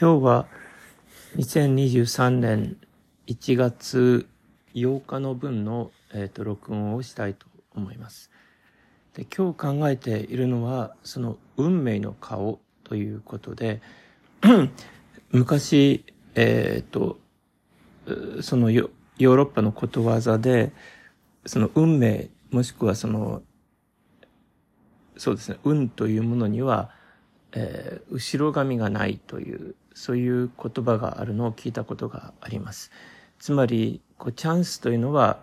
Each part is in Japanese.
今日は2023年1月8日の分の、えーと、録音をしたいと思います。で今日考えているのはその運命の顔ということで 昔、えっ、ー、とそのヨーロッパのことわざでその運命もしくはそのそうですね運というものにはえー、後ろ髪がないという、そういう言葉があるのを聞いたことがあります。つまり、こうチャンスというのは、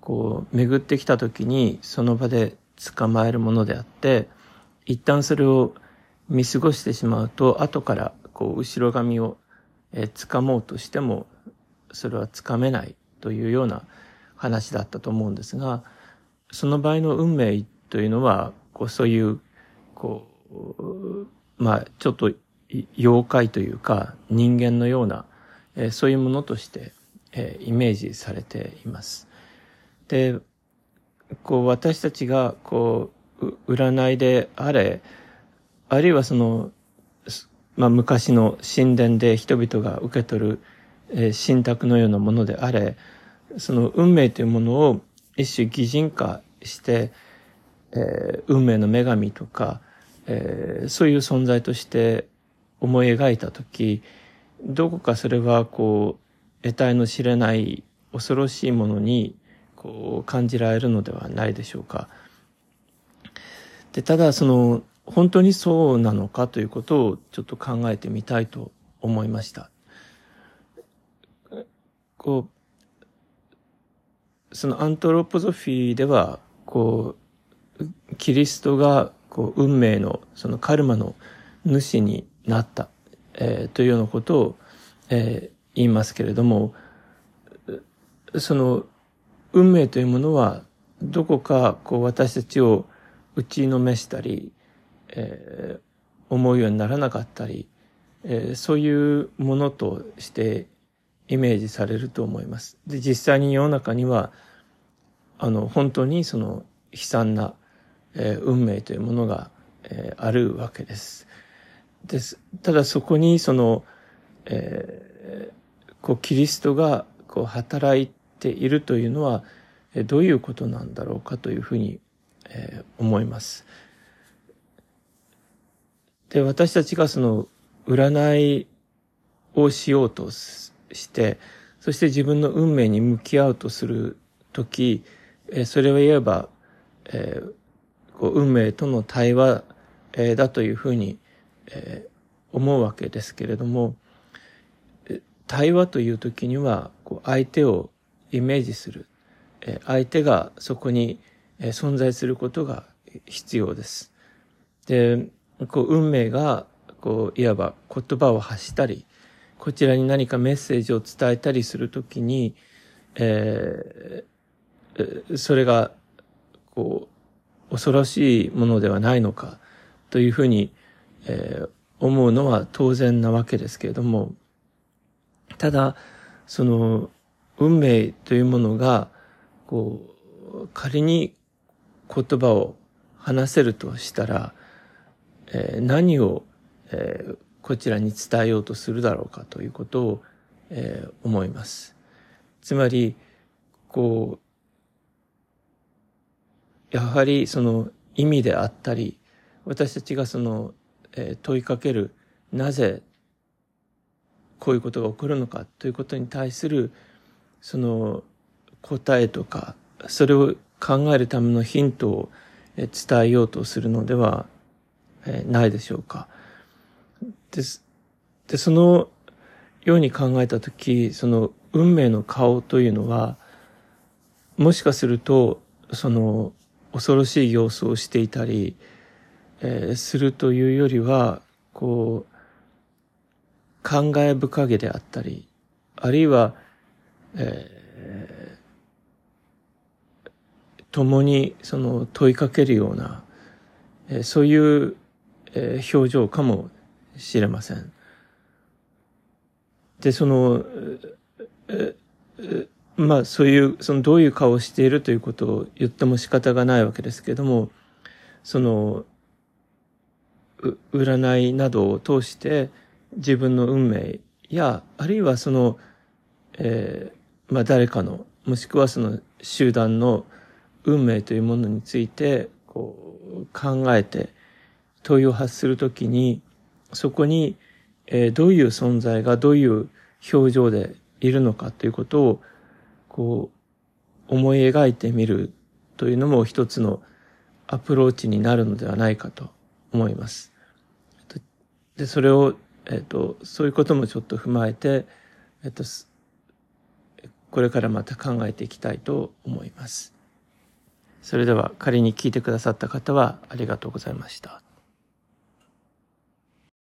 こう、巡ってきた時にその場で捕まえるものであって、一旦それを見過ごしてしまうと、後からこう、後ろ髪を、え、掴もうとしても、それは掴めないというような話だったと思うんですが、その場合の運命というのは、こう、そういう、こう、まあ、ちょっと妖怪というか人間のような、えー、そういうものとして、えー、イメージされています。で、こう私たちがこう占いであれ、あるいはその、まあ昔の神殿で人々が受け取る、えー、信託のようなものであれ、その運命というものを一種擬人化して、えー、運命の女神とか、えー、そういう存在として思い描いたとき、どこかそれはこう、得体の知れない恐ろしいものにこう感じられるのではないでしょうか。で、ただその、本当にそうなのかということをちょっと考えてみたいと思いました。こう、そのアントロポゾフィーでは、こう、キリストがこう、運命の、そのカルマの主になった、えー、というようなことを、えー、言いますけれども、その、運命というものは、どこか、こう、私たちを打ちのめしたり、えー、思うようにならなかったり、えー、そういうものとしてイメージされると思います。で、実際に世の中には、あの、本当にその悲惨なえー、運命というものが、えー、あるわけです。です。ただそこにその、えー、こうキリストがこう働いているというのは、え、どういうことなんだろうかというふうに、えー、思います。で、私たちがその占いをしようとして、そして自分の運命に向き合うとするとき、えー、それは言えば、えー、こう運命との対話、えー、だというふうに、えー、思うわけですけれども、対話という時には、こう相手をイメージする。えー、相手がそこに、えー、存在することが必要です。で、こう運命が、こう、いわば言葉を発したり、こちらに何かメッセージを伝えたりするときに、えー、それが、こう、恐ろしいものではないのかというふうに、えー、思うのは当然なわけですけれども、ただ、その、運命というものが、こう、仮に言葉を話せるとしたら、えー、何を、えー、こちらに伝えようとするだろうかということを、えー、思います。つまり、こう、やはりその意味であったり、私たちがその、えー、問いかける、なぜこういうことが起こるのかということに対する、その答えとか、それを考えるためのヒントを伝えようとするのではないでしょうか。です。で、そのように考えたとき、その運命の顔というのは、もしかすると、その恐ろしい様子をしていたり、えー、するというよりは、こう、考え深げであったり、あるいは、えー、共にその問いかけるような、えー、そういう、えー、表情かもしれません。で、その、えーまあそういう、そのどういう顔をしているということを言っても仕方がないわけですけれども、その、占いなどを通して、自分の運命や、あるいはその、えー、まあ誰かの、もしくはその集団の運命というものについて、こう、考えて問いを発するときに、そこに、えー、どういう存在がどういう表情でいるのかということを、こう、思い描いてみるというのも一つのアプローチになるのではないかと。思います。で、それを、えっ、と、そういうこともちょっと踏まえて、えっ、と、これからまた考えていきたいと思います。それでは仮に聞いてくださった方はありがとうございました。